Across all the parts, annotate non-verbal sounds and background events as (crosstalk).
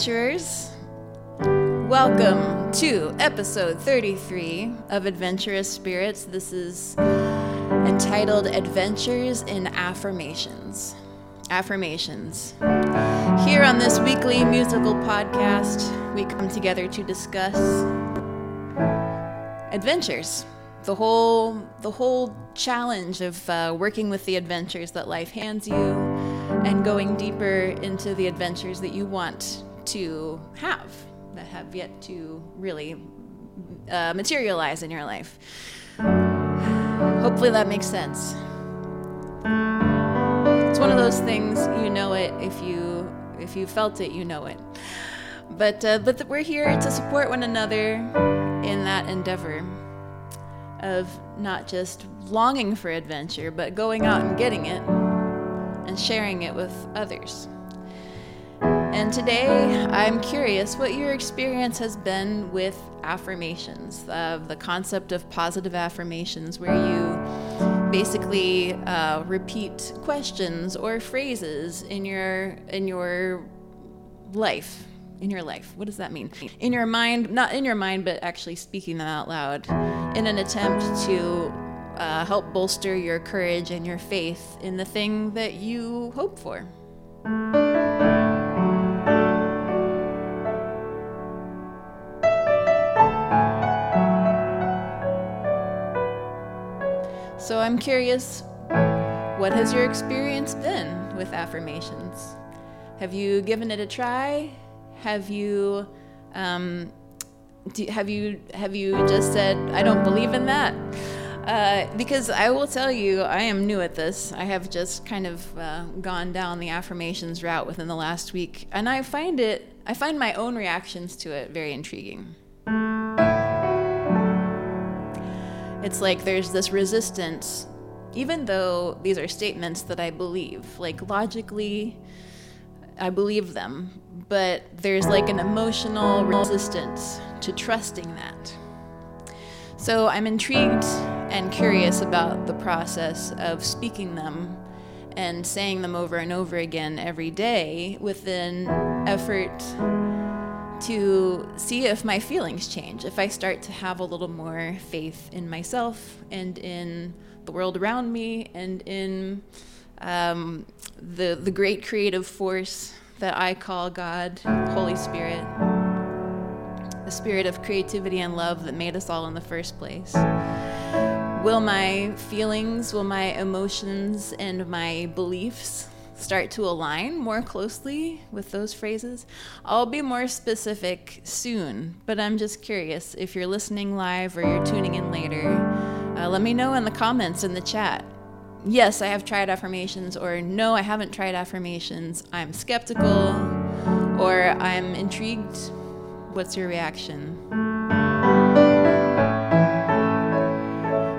adventurers. Welcome to episode 33 of Adventurous Spirits. This is entitled Adventures in Affirmations. Affirmations. Here on this weekly musical podcast, we come together to discuss adventures. The whole, the whole challenge of uh, working with the adventures that life hands you and going deeper into the adventures that you want to have that have yet to really uh, materialize in your life. Hopefully that makes sense. It's one of those things you know it if you if you felt it, you know it. But uh, but we're here to support one another in that endeavor of not just longing for adventure, but going out and getting it and sharing it with others. And today, I'm curious what your experience has been with affirmations, of the concept of positive affirmations, where you basically uh, repeat questions or phrases in your in your life. In your life, what does that mean? In your mind, not in your mind, but actually speaking them out loud, in an attempt to uh, help bolster your courage and your faith in the thing that you hope for. I'm curious, what has your experience been with affirmations? Have you given it a try? Have you um, do, have you have you just said I don't believe in that? Uh, because I will tell you, I am new at this. I have just kind of uh, gone down the affirmations route within the last week, and I find it, I find my own reactions to it very intriguing. It's like there's this resistance, even though these are statements that I believe. Like logically, I believe them, but there's like an emotional resistance to trusting that. So I'm intrigued and curious about the process of speaking them and saying them over and over again every day with an effort to see if my feelings change, if I start to have a little more faith in myself and in the world around me and in um, the, the great creative force that I call God, Holy Spirit the spirit of creativity and love that made us all in the first place? Will my feelings, will my emotions, and my beliefs start to align more closely with those phrases? I'll be more specific soon, but I'm just curious if you're listening live or you're tuning in later. Uh, let me know in the comments in the chat. Yes, I have tried affirmations, or no, I haven't tried affirmations. I'm skeptical, or I'm intrigued What's your reaction?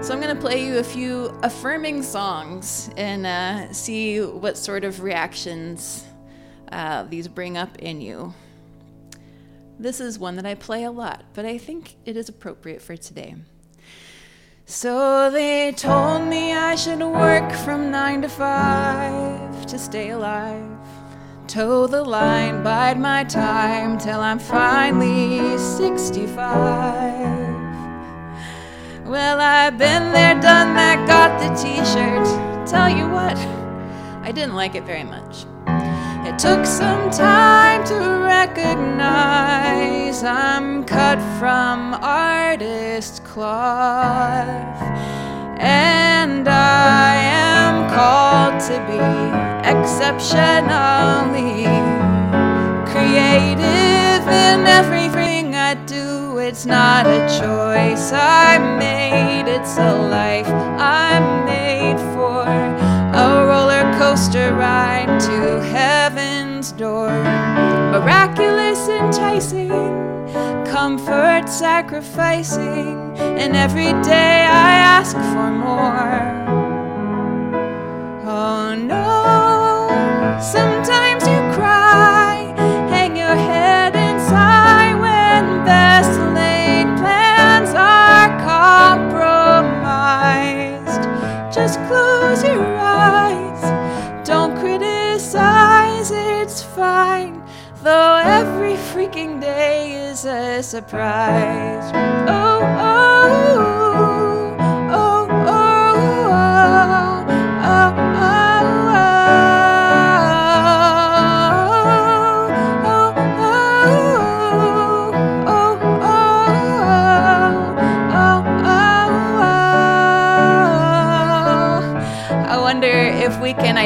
So I'm going to play you a few affirming songs and uh, see what sort of reactions uh, these bring up in you. This is one that I play a lot, but I think it is appropriate for today. So they told me I should work from nine to five to stay alive toe the line, bide my time till I'm finally 65. Well, I've been there, done that, got the t shirt. Tell you what, I didn't like it very much. It took some time to recognize I'm cut from artist cloth. And I am called to be exceptionally creative in everything I do. It's not a choice I made, it's a life I'm made for. A roller coaster ride to heaven's door. Miraculous, enticing, comfort sacrificing, and every day I ask for more. Oh no. Sometimes a surprise. Oh, oh. oh.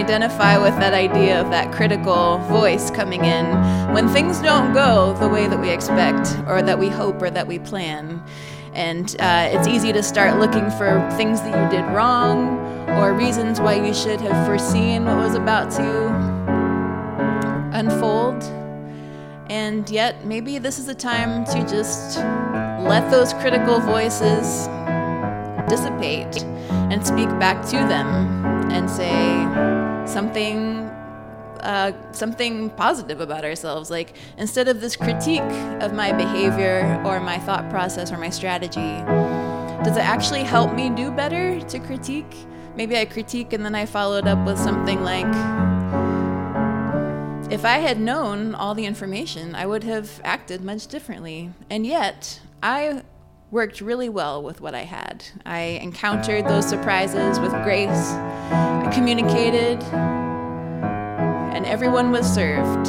Identify with that idea of that critical voice coming in when things don't go the way that we expect or that we hope or that we plan. And uh, it's easy to start looking for things that you did wrong or reasons why you should have foreseen what was about to unfold. And yet, maybe this is a time to just let those critical voices dissipate and speak back to them and say, something uh, something positive about ourselves. Like instead of this critique of my behavior or my thought process or my strategy, does it actually help me do better to critique? Maybe I critique and then I followed up with something like, if I had known all the information, I would have acted much differently. And yet, I worked really well with what I had. I encountered those surprises with grace. I communicated, and everyone was served.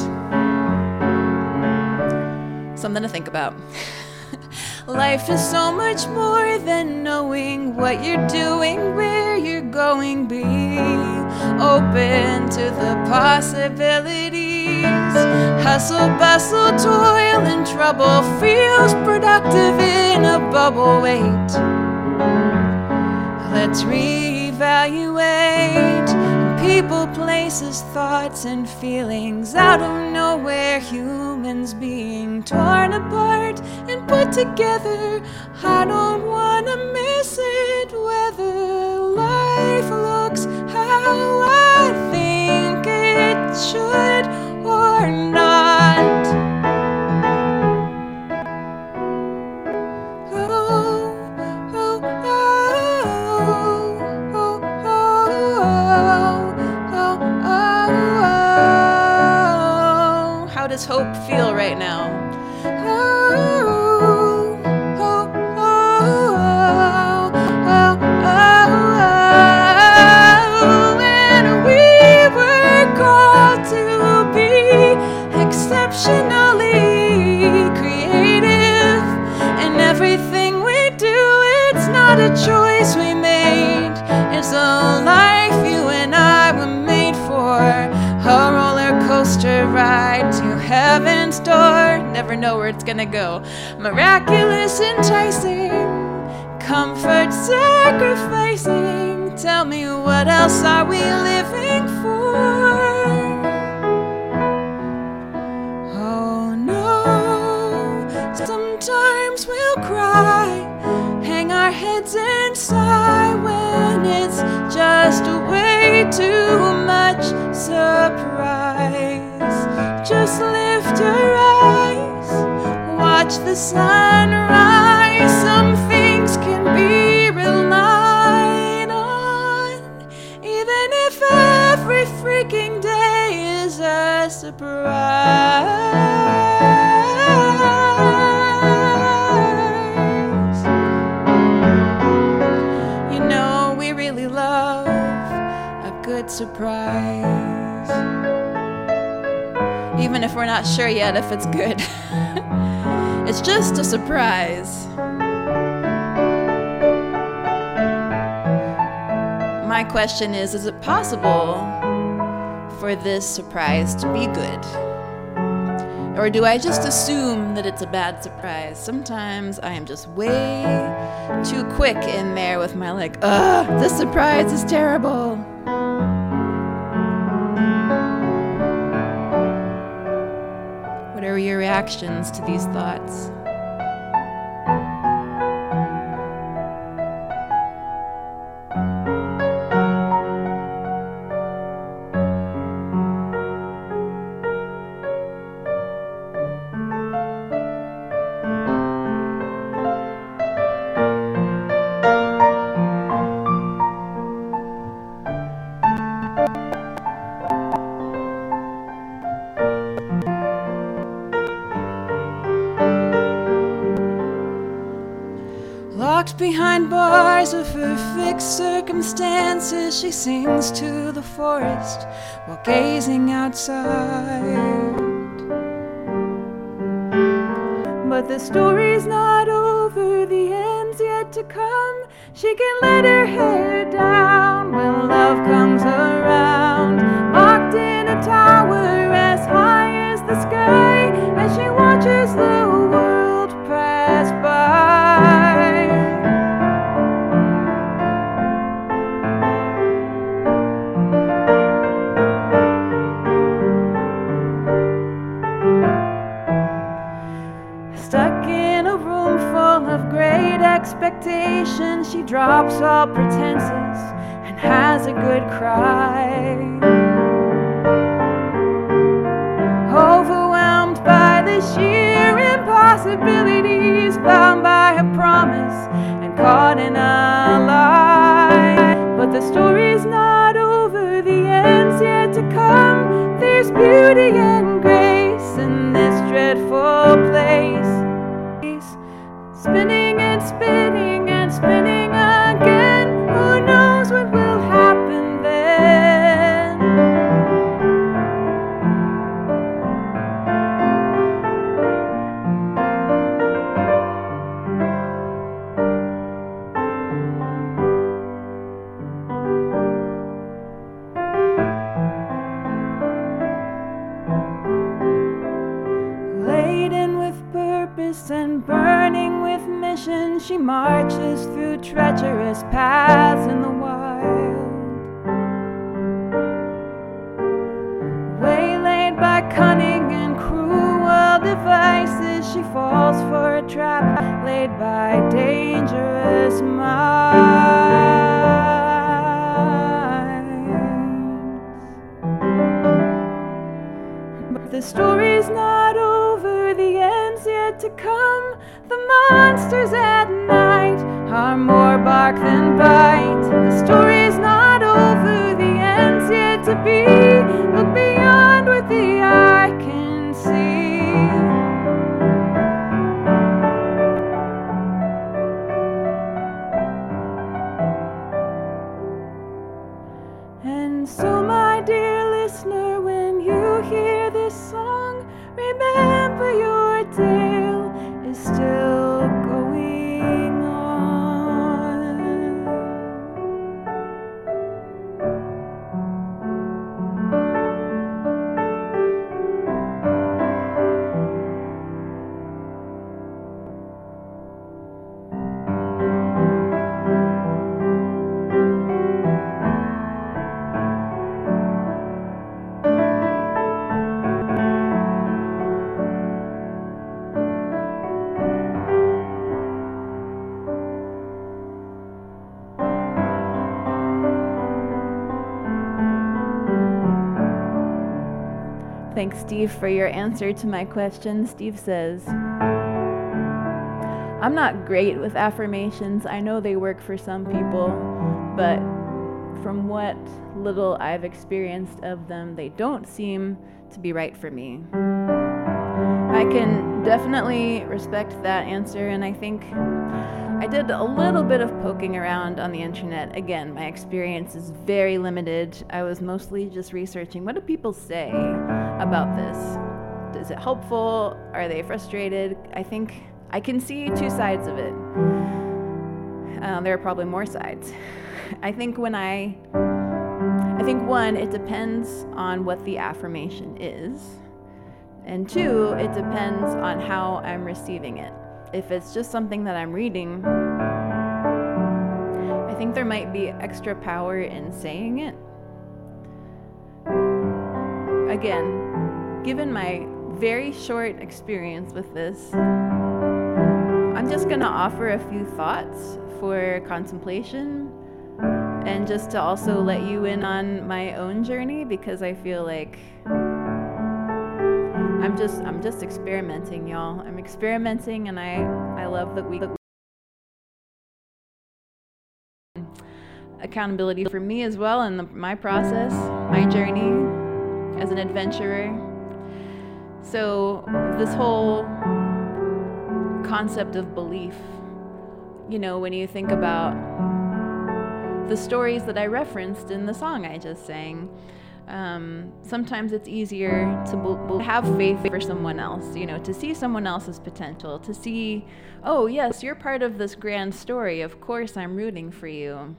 Something to think about. (laughs) Life is so much more than knowing what you're doing, where you're going. Be open to the possibilities. Hustle, bustle, toil, and trouble feels productive a bubble. Wait, let's reevaluate people, places, thoughts, and feelings out of nowhere. Humans being torn apart and put together. I don't wanna miss it whether life looks how I think it should know where it's gonna go. Miraculous, enticing, comfort, sacrificing. Tell me what else are we living for? Oh no, sometimes we'll cry, hang our heads and sigh when it's just way too much surprise. Watch the sunrise. Some things can be relied on, even if every freaking day is a surprise. You know, we really love a good surprise even if we're not sure yet if it's good. (laughs) it's just a surprise. My question is Is it possible for this surprise to be good? Or do I just assume that it's a bad surprise? Sometimes I am just way too quick in there with my, like, ugh, this surprise is terrible. Reactions to these thoughts. Locked behind bars of her fixed circumstances, she sings to the forest while gazing outside. But the story's not over, the end's yet to come. She can let her hair down when love comes around. Locked in a tower drops all pretenses and has a good cry. Overwhelmed by the sheer impossibilities, story's not over, the end's yet to come. The monsters at night are more bark than bite. The story's not over, the end's yet to be. Look beyond what the eye Thanks, Steve, for your answer to my question. Steve says, I'm not great with affirmations. I know they work for some people, but from what little I've experienced of them, they don't seem to be right for me. I can definitely respect that answer, and I think I did a little bit of poking around on the internet. Again, my experience is very limited. I was mostly just researching what do people say about this? Is it helpful? Are they frustrated? I think I can see two sides of it. Uh, there are probably more sides. I think when I, I think one, it depends on what the affirmation is. And two, it depends on how I'm receiving it. If it's just something that I'm reading, I think there might be extra power in saying it. Again, given my very short experience with this, I'm just going to offer a few thoughts for contemplation and just to also let you in on my own journey because I feel like I'm just I'm just experimenting, y'all. I'm experimenting and I I love that we accountability for me as well in the, my process, my journey as an adventurer. So this whole concept of belief you know, when you think about the stories that I referenced in the song I just sang, um, sometimes it's easier to be- have faith for someone else, you know, to see someone else's potential, to see, oh, yes, you're part of this grand story. Of course, I'm rooting for you.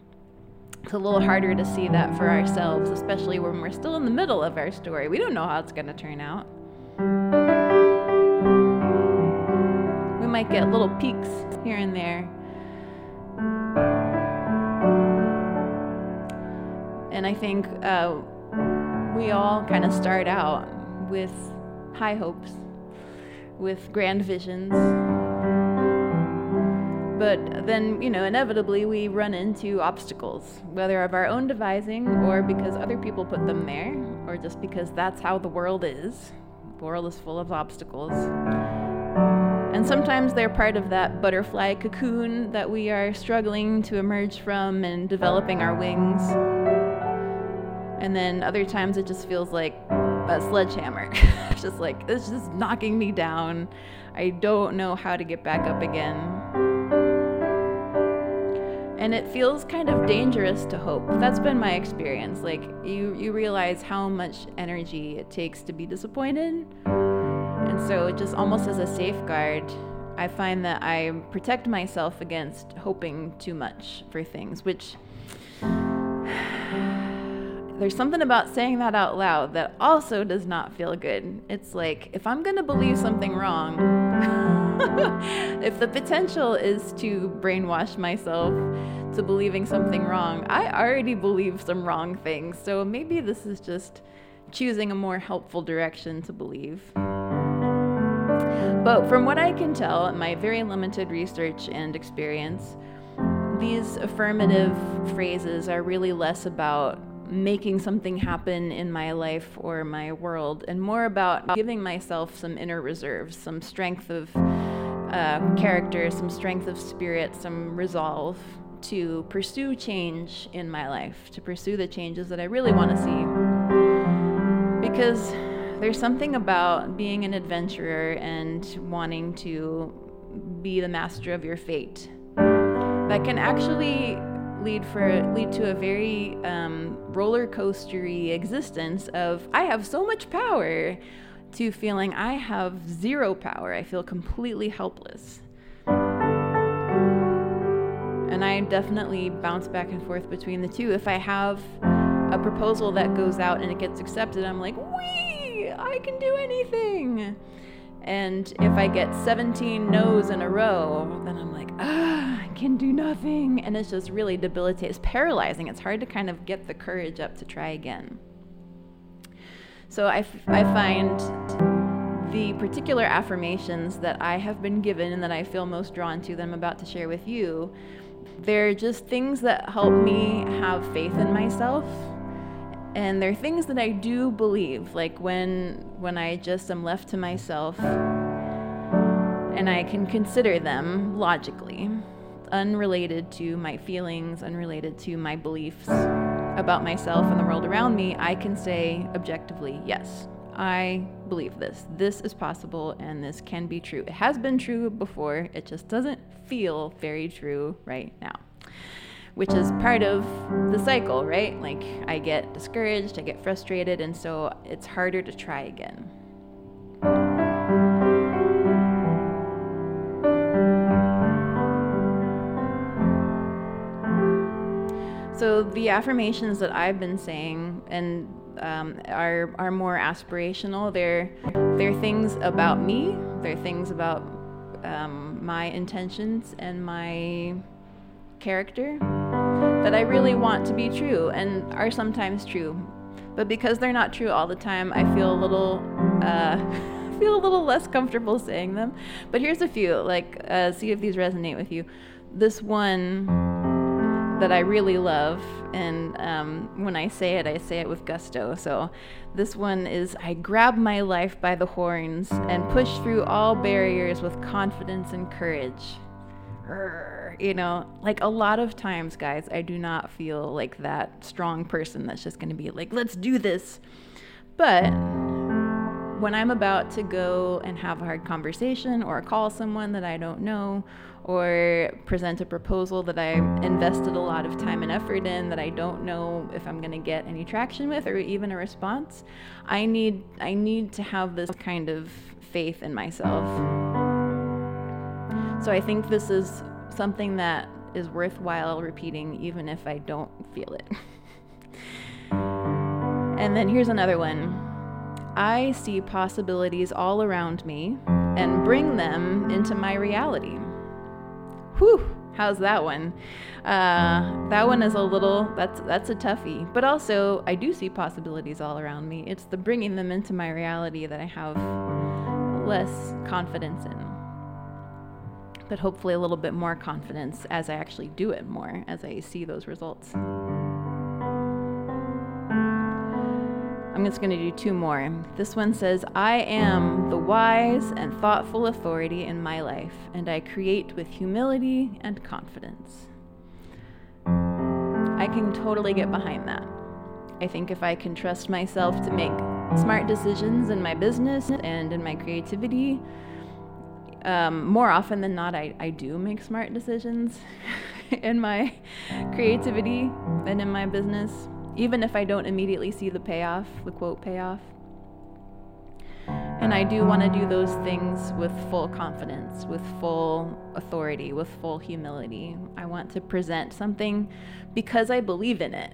It's a little harder to see that for ourselves, especially when we're still in the middle of our story. We don't know how it's going to turn out. We might get little peaks here and there. And I think uh, we all kind of start out with high hopes, with grand visions. But then, you know, inevitably we run into obstacles, whether of our own devising or because other people put them there, or just because that's how the world is. The world is full of obstacles. And sometimes they're part of that butterfly cocoon that we are struggling to emerge from and developing our wings. And then other times it just feels like a sledgehammer. (laughs) it's just like, it's just knocking me down. I don't know how to get back up again. And it feels kind of dangerous to hope. That's been my experience. Like you you realize how much energy it takes to be disappointed. And so just almost as a safeguard, I find that I protect myself against hoping too much for things, which (sighs) there's something about saying that out loud that also does not feel good. It's like if I'm going to believe something wrong, (laughs) if the potential is to brainwash myself to believing something wrong, I already believe some wrong things. So maybe this is just choosing a more helpful direction to believe. But from what I can tell, my very limited research and experience, these affirmative phrases are really less about making something happen in my life or my world, and more about giving myself some inner reserves, some strength of uh, character, some strength of spirit, some resolve to pursue change in my life, to pursue the changes that I really want to see. Because there's something about being an adventurer and wanting to be the master of your fate that can actually lead for lead to a very um, roller coastery existence of I have so much power to feeling I have zero power. I feel completely helpless. And I definitely bounce back and forth between the two. If I have a proposal that goes out and it gets accepted, I'm like, wee, I can do anything. And if I get 17 no's in a row, then I'm like, ah, I can do nothing. And it's just really debilitating. It's paralyzing. It's hard to kind of get the courage up to try again. So I, f- I find the particular affirmations that I have been given and that I feel most drawn to that I'm about to share with you, they're just things that help me have faith in myself. And they're things that I do believe like when when I just am left to myself and I can consider them logically unrelated to my feelings unrelated to my beliefs about myself and the world around me I can say objectively yes I believe this this is possible and this can be true it has been true before it just doesn't feel very true right now which is part of the cycle, right? Like I get discouraged, I get frustrated, and so it's harder to try again. So the affirmations that I've been saying and um, are are more aspirational. They're they're things about me. They're things about um, my intentions and my character that I really want to be true and are sometimes true. But because they're not true all the time, I feel a little uh, (laughs) feel a little less comfortable saying them. But here's a few. Like, uh, see if these resonate with you. This one that I really love, and um, when I say it, I say it with gusto. So, this one is I grab my life by the horns and push through all barriers with confidence and courage you know, like a lot of times, guys, I do not feel like that strong person that's just going to be like, let's do this. But when I'm about to go and have a hard conversation or call someone that I don't know or present a proposal that I invested a lot of time and effort in that I don't know if I'm going to get any traction with or even a response, I need I need to have this kind of faith in myself. So I think this is something that is worthwhile repeating even if I don't feel it. (laughs) and then here's another one. I see possibilities all around me and bring them into my reality. Whew, how's that one? Uh, that one is a little that's that's a toughie. But also, I do see possibilities all around me. It's the bringing them into my reality that I have less confidence in. But hopefully, a little bit more confidence as I actually do it more, as I see those results. I'm just going to do two more. This one says, I am the wise and thoughtful authority in my life, and I create with humility and confidence. I can totally get behind that. I think if I can trust myself to make smart decisions in my business and in my creativity, um, more often than not, I, I do make smart decisions (laughs) in my creativity and in my business even if I don't immediately see the payoff, the quote payoff. And I do want to do those things with full confidence, with full authority, with full humility. I want to present something because I believe in it.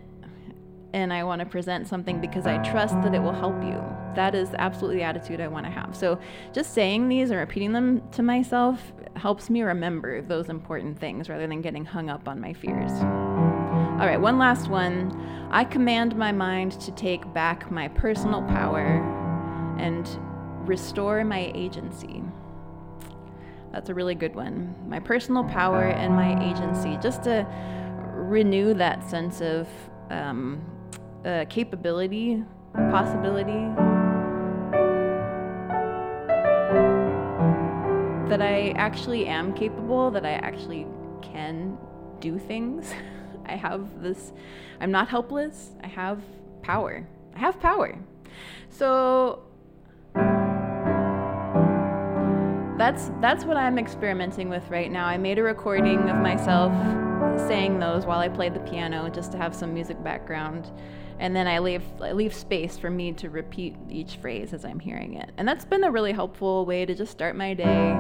And I want to present something because I trust that it will help you. That is absolutely the attitude I want to have. So, just saying these and repeating them to myself helps me remember those important things rather than getting hung up on my fears. All right, one last one. I command my mind to take back my personal power and restore my agency. That's a really good one. My personal power and my agency, just to renew that sense of um, uh, capability, possibility. That I actually am capable, that I actually can do things. (laughs) I have this, I'm not helpless. I have power. I have power. So that's that's what I'm experimenting with right now. I made a recording of myself saying those while I played the piano just to have some music background. And then I leave I leave space for me to repeat each phrase as I'm hearing it. And that's been a really helpful way to just start my day.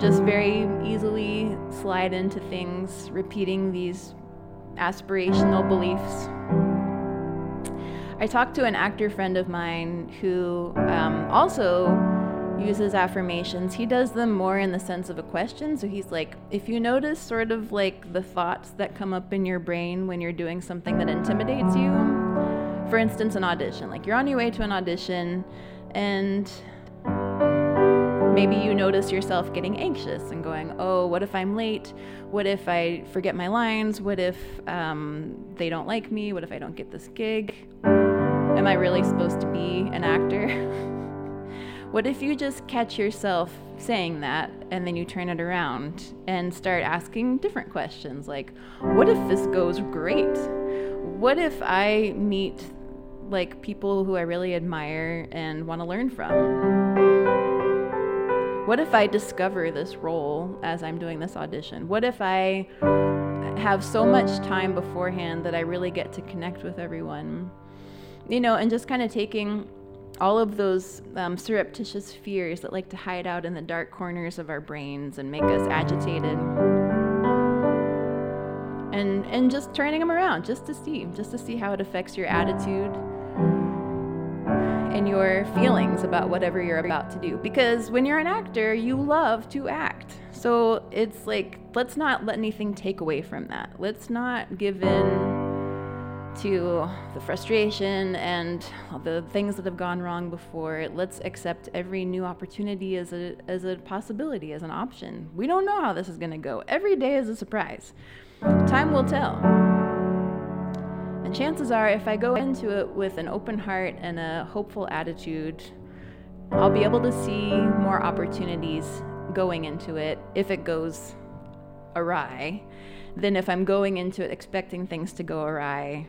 Just very easily slide into things, repeating these aspirational beliefs. I talked to an actor friend of mine who um, also uses affirmations. He does them more in the sense of a question. So he's like, if you notice sort of like the thoughts that come up in your brain when you're doing something that intimidates you, for instance, an audition, like you're on your way to an audition and Maybe you notice yourself getting anxious and going, oh, what if I'm late? What if I forget my lines? What if um, they don't like me? What if I don't get this gig? Am I really supposed to be an actor? (laughs) what if you just catch yourself saying that and then you turn it around and start asking different questions like, what if this goes great? What if I meet like people who I really admire and want to learn from? What if I discover this role as I'm doing this audition? What if I have so much time beforehand that I really get to connect with everyone? You know, and just kind of taking all of those um, surreptitious fears that like to hide out in the dark corners of our brains and make us agitated and and just turning them around just to see just to see how it affects your attitude and your feelings about whatever you're about to do. Because when you're an actor, you love to act. So it's like, let's not let anything take away from that. Let's not give in to the frustration and the things that have gone wrong before. Let's accept every new opportunity as a, as a possibility, as an option. We don't know how this is going to go. Every day is a surprise. Time will tell. Chances are, if I go into it with an open heart and a hopeful attitude, I'll be able to see more opportunities going into it if it goes awry than if I'm going into it expecting things to go awry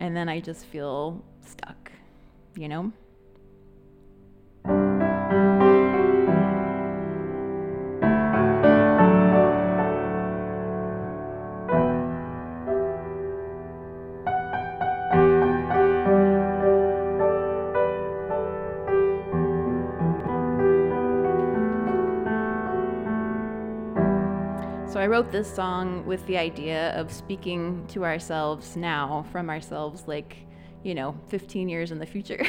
and then I just feel stuck, you know? This song with the idea of speaking to ourselves now from ourselves, like, you know, 15 years in the future.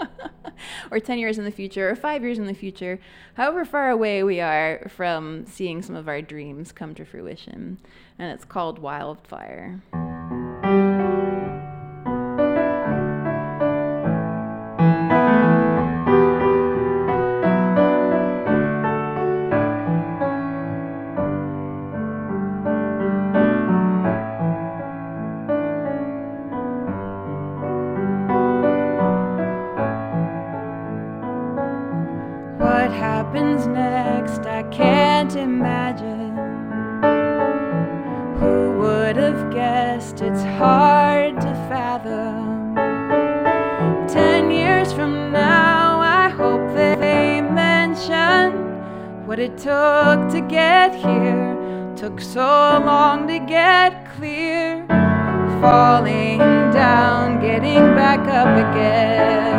(laughs) or 10 years in the future, or five years in the future, however far away we are from seeing some of our dreams come to fruition. And it's called Wildfire. It took to get here. Took so long to get clear. Falling down, getting back up again.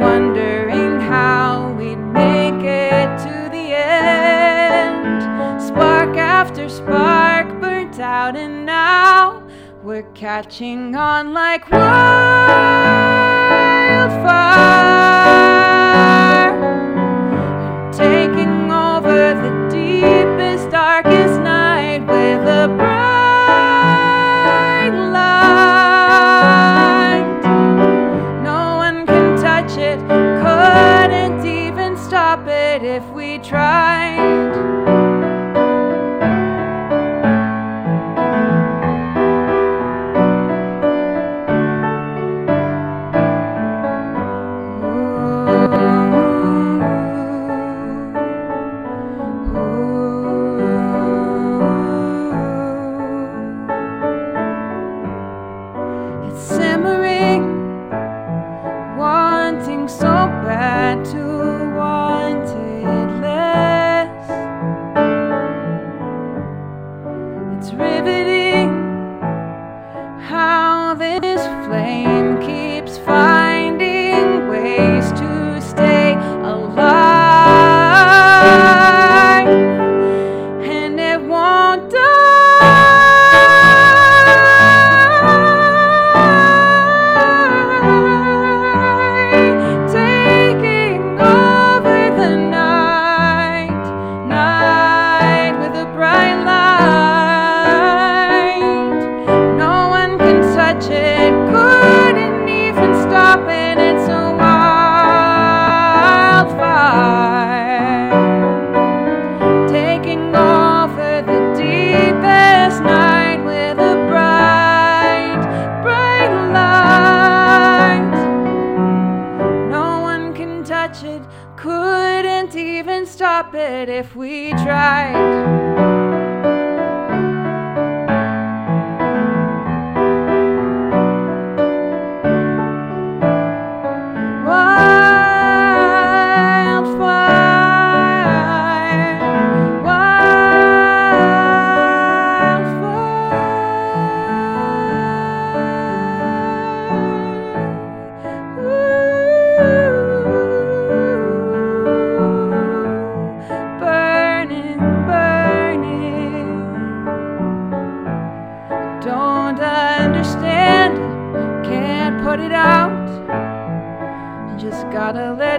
Wondering how we'd make it to the end. Spark after spark burnt out, and now we're catching on like wildfire darkest night with a bright light. No one can touch it, couldn't even stop it if we tried.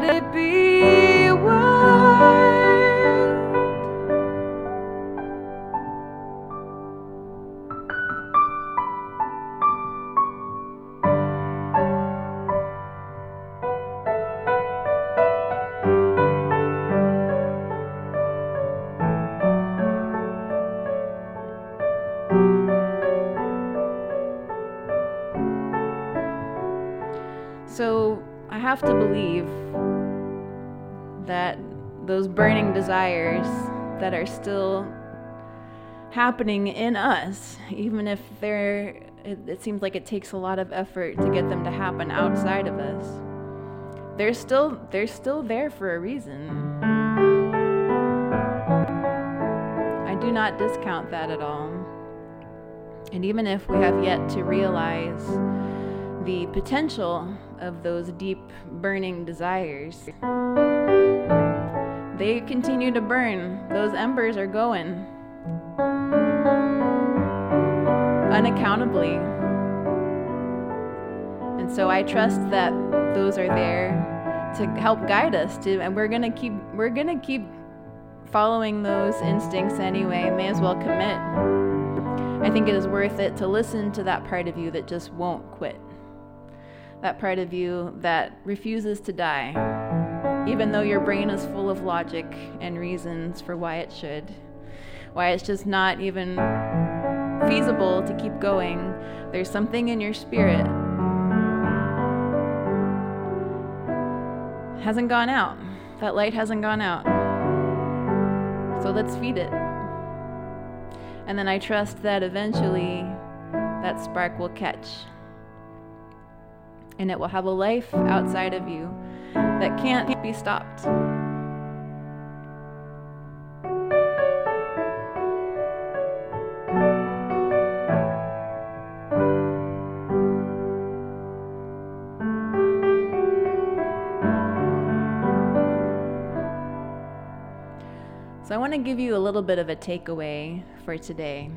Have to desires that are still happening in us, even if they're, it, it, seems like it takes a lot of effort to get them to happen outside of us. They're still, they're still there for a reason. I do not discount that at all. And even if we have yet to realize the potential of those deep burning desires. They continue to burn. Those embers are going unaccountably. And so I trust that those are there to help guide us to and we're going to keep we're going to keep following those instincts anyway. May as well commit. I think it is worth it to listen to that part of you that just won't quit. That part of you that refuses to die, even though your brain is full of logic and reasons for why it should, why it's just not even feasible to keep going. There's something in your spirit hasn't gone out. That light hasn't gone out. So let's feed it. And then I trust that eventually that spark will catch. And it will have a life outside of you that can't be stopped. So I want to give you a little bit of a takeaway for today.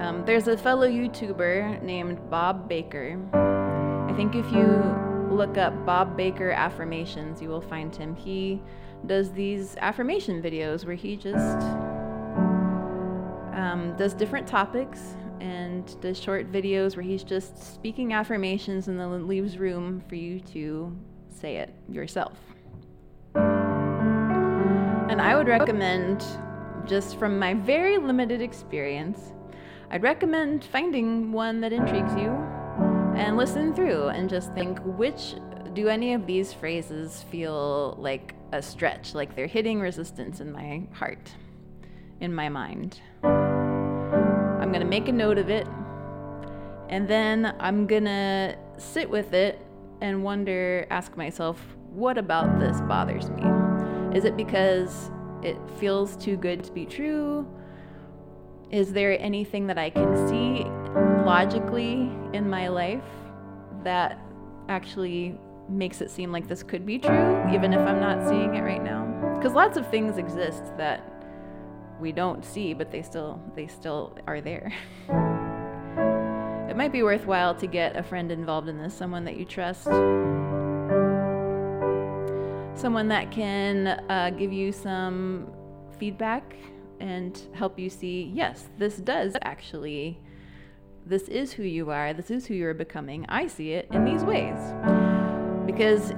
Um, there's a fellow YouTuber named Bob Baker. I think if you look up Bob Baker affirmations, you will find him. He does these affirmation videos where he just um, does different topics and does short videos where he's just speaking affirmations and then leaves room for you to say it yourself. And I would recommend, just from my very limited experience, I'd recommend finding one that intrigues you and listen through and just think which do any of these phrases feel like a stretch, like they're hitting resistance in my heart, in my mind. I'm going to make a note of it and then I'm going to sit with it and wonder, ask myself, what about this bothers me? Is it because it feels too good to be true? Is there anything that I can see logically in my life that actually makes it seem like this could be true, even if I'm not seeing it right now? Because lots of things exist that we don't see, but they still they still are there. (laughs) it might be worthwhile to get a friend involved in this, someone that you trust someone that can uh, give you some feedback and help you see yes, this does actually, this is who you are, this is who you're becoming. I see it in these ways. Because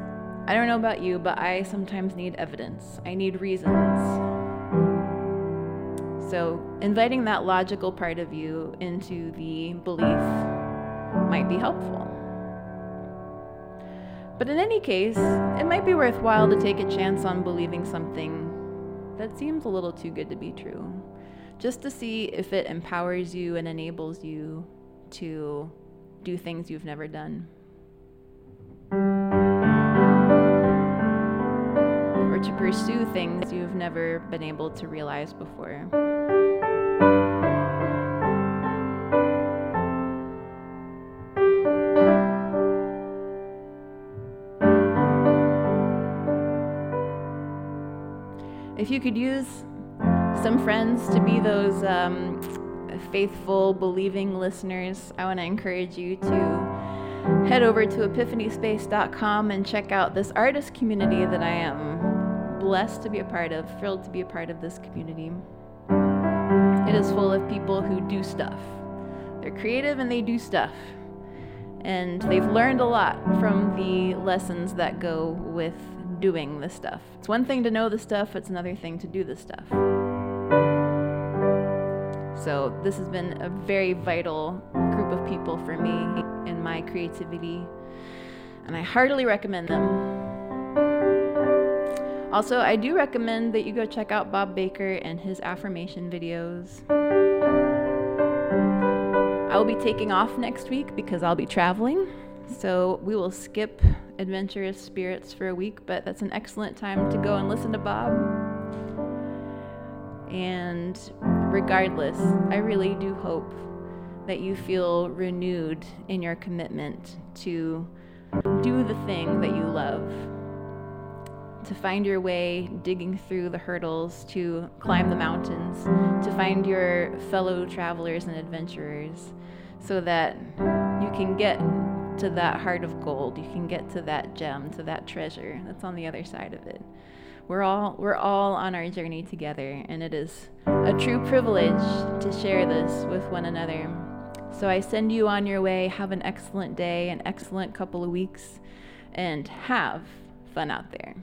I don't know about you, but I sometimes need evidence, I need reasons. So, inviting that logical part of you into the belief might be helpful. But in any case, it might be worthwhile to take a chance on believing something that seems a little too good to be true, just to see if it empowers you and enables you to do things you've never done. Or to pursue things you've never been able to realize before. if you could use some friends to be those um, faithful, believing listeners, I want to encourage you to head over to epiphanyspace.com and check out this artist community that I am blessed to be a part of, thrilled to be a part of this community. It is full of people who do stuff. They're creative and they do stuff. And they've learned a lot from the lessons that go with doing the stuff. It's one thing to know the stuff, it's another thing to do the stuff. So, this has been a very vital group of people for me in my creativity, and I heartily recommend them. Also, I do recommend that you go check out Bob Baker and his affirmation videos. I will be taking off next week because I'll be traveling. So we will skip Adventurous Spirits for a week, but that's an excellent time to go and listen to Bob. And regardless, I really do hope that you feel renewed in your commitment to do the thing that you love to find your way, digging through the hurdles, to climb the mountains, to find your fellow travelers and adventurers, so that you can get to that heart of gold. You can get to that gem, to that treasure that's on the other side of it. We're all we're all on our journey together, and it is a true privilege to share this with one another. So I send you on your way. Have an excellent day, an excellent couple of weeks, and have fun out there.